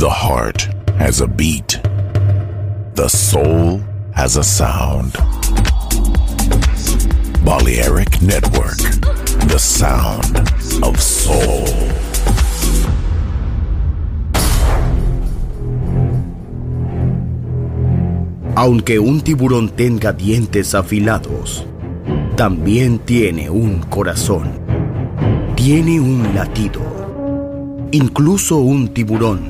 The heart has a beat. The soul has a sound. Balearic Network. The sound of soul. Aunque un tiburón tenga dientes afilados, también tiene un corazón. Tiene un latido. Incluso un tiburón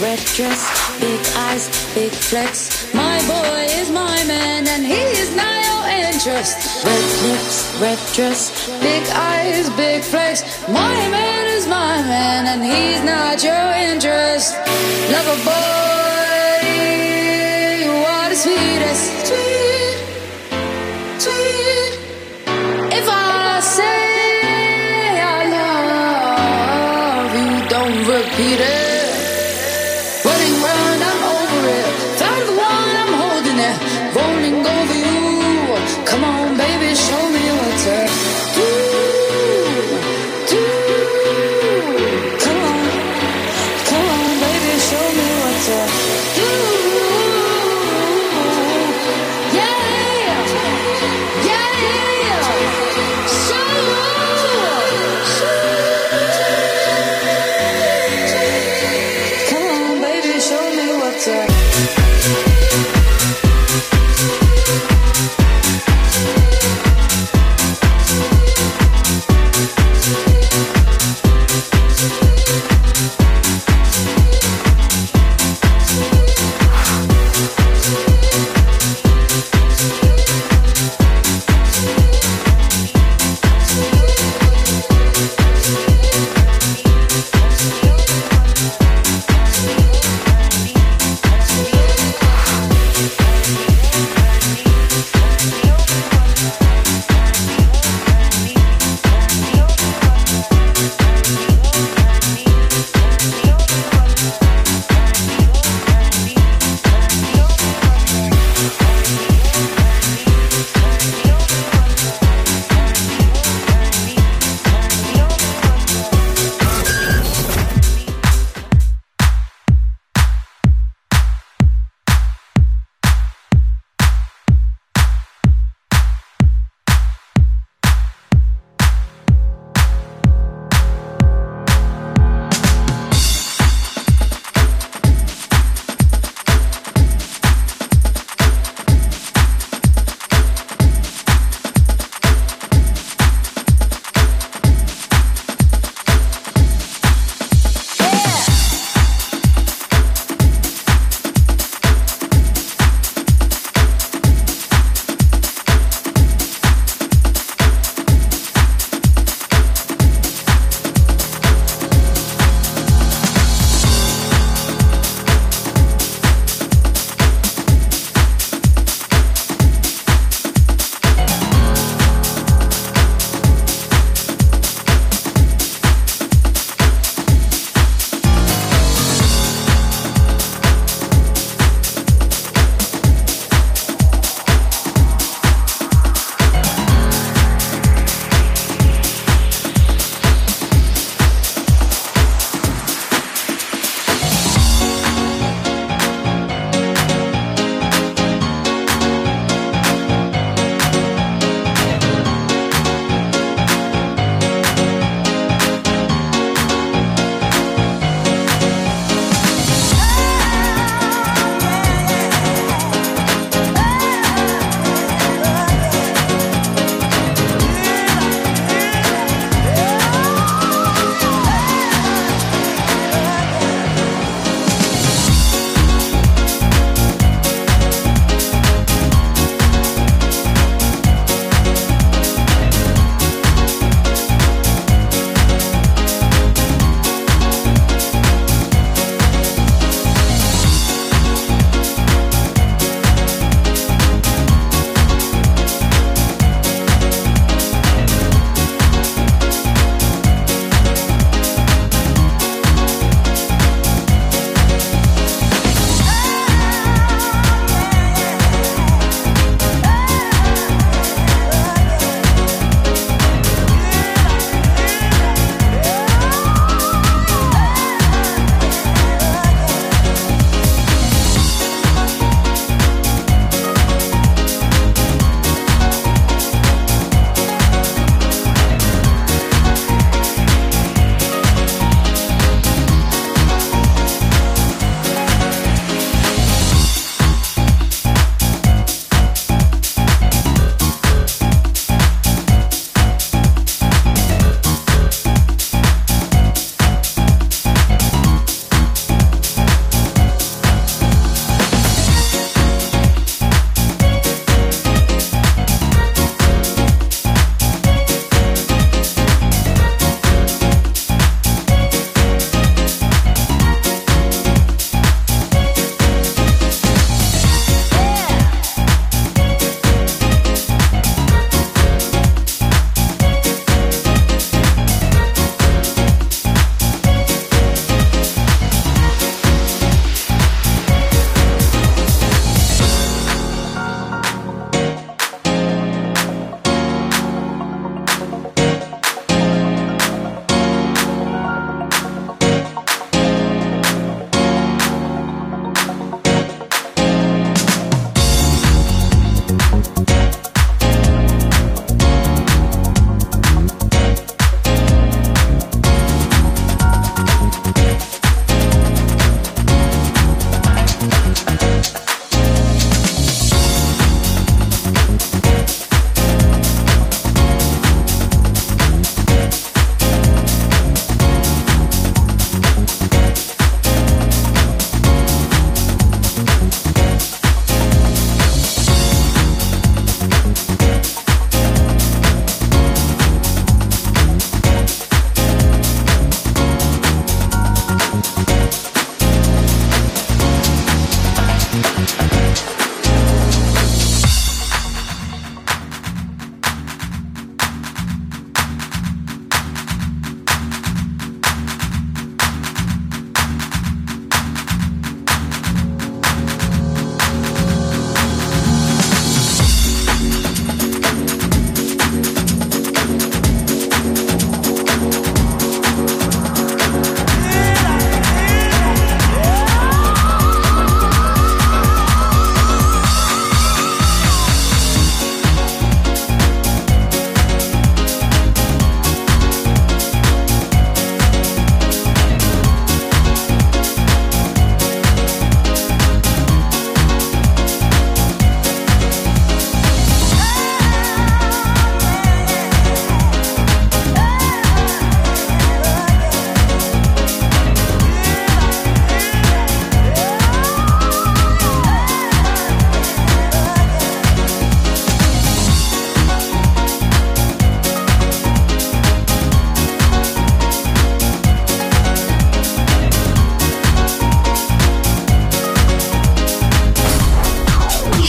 red dress, big eyes, big flex. My boy is my man, and he is not your interest. Red lips, red dress, big eyes, big flex. My man is my man, and he's not your interest. Love a boy, you are the sweetest. sweetest.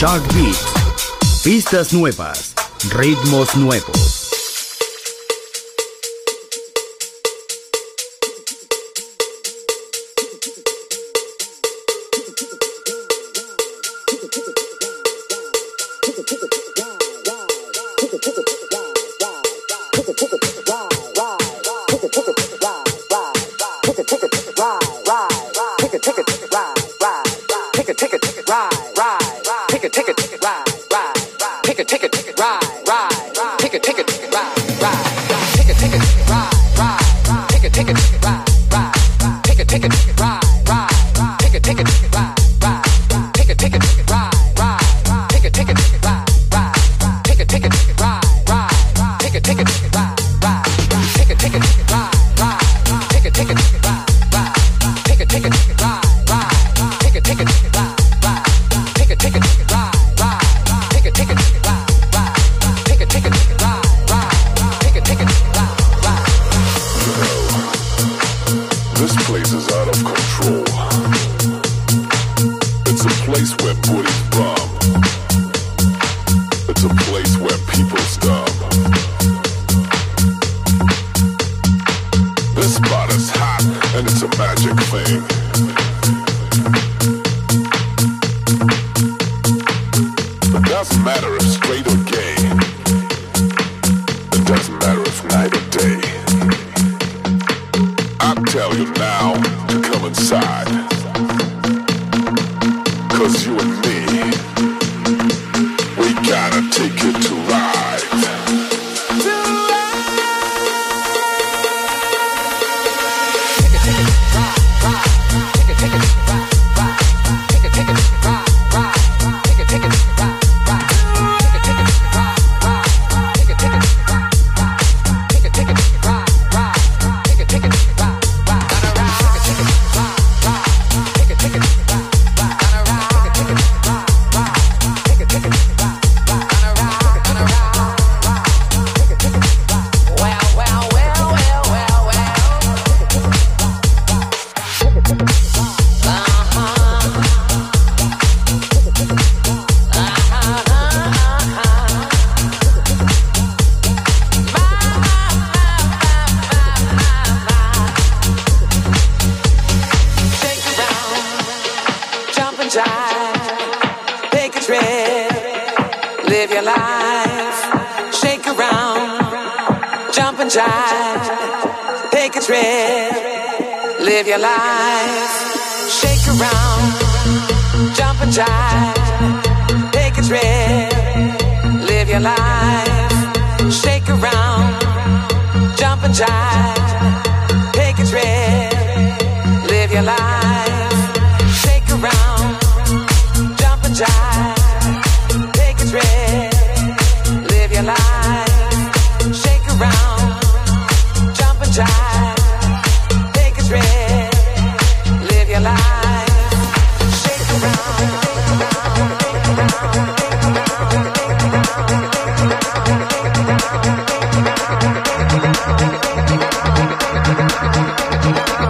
Shark Beats. Pistas nuevas, ritmos nuevos. Cause you and me, we gotta take it to ride. now.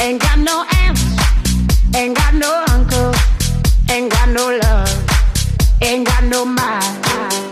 Ain't got no aunts, ain't got no uncle, ain't got no love, ain't got no mind.